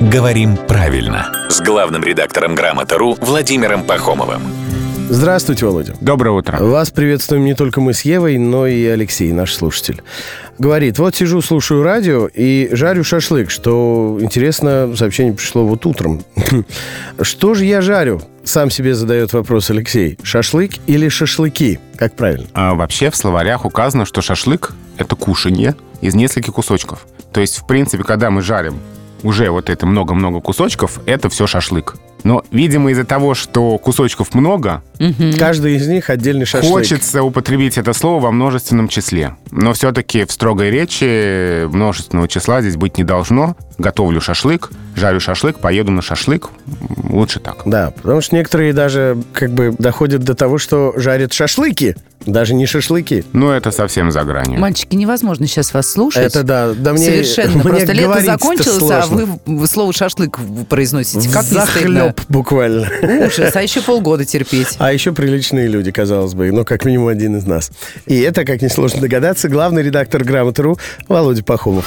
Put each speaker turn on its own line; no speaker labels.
«Говорим правильно» с главным редактором «Грамота.ру» Владимиром Пахомовым.
Здравствуйте, Володя.
Доброе утро.
Вас приветствуем не только мы с Евой, но и Алексей, наш слушатель. Говорит, вот сижу, слушаю радио и жарю шашлык, что интересно, сообщение пришло вот утром. Что же я жарю? Сам себе задает вопрос Алексей. Шашлык или шашлыки? Как правильно?
А вообще в словарях указано, что шашлык — это кушанье из нескольких кусочков. То есть, в принципе, когда мы жарим уже вот это много-много кусочков, это все шашлык. Но, видимо, из-за того, что кусочков много,
Каждый из них отдельный шашлык.
хочется употребить это слово во множественном числе. Но все-таки в строгой речи множественного числа здесь быть не должно. Готовлю шашлык, жарю шашлык, поеду на шашлык. Лучше так.
Да, потому что некоторые даже как бы доходят до того, что жарят шашлыки. Даже не шашлыки.
Но это совсем за гранью.
Мальчики, невозможно сейчас вас слушать.
Это да, да мне
Совершенно.
мне
Просто лето закончилось, а вы слово шашлык произносите. Как не
Захлеб буквально.
Ужас, а еще полгода терпеть.
А еще приличные люди, казалось бы, ну, как минимум один из нас. И это, как несложно догадаться, главный редактор «Грамоты.ру» Володя Пахомов.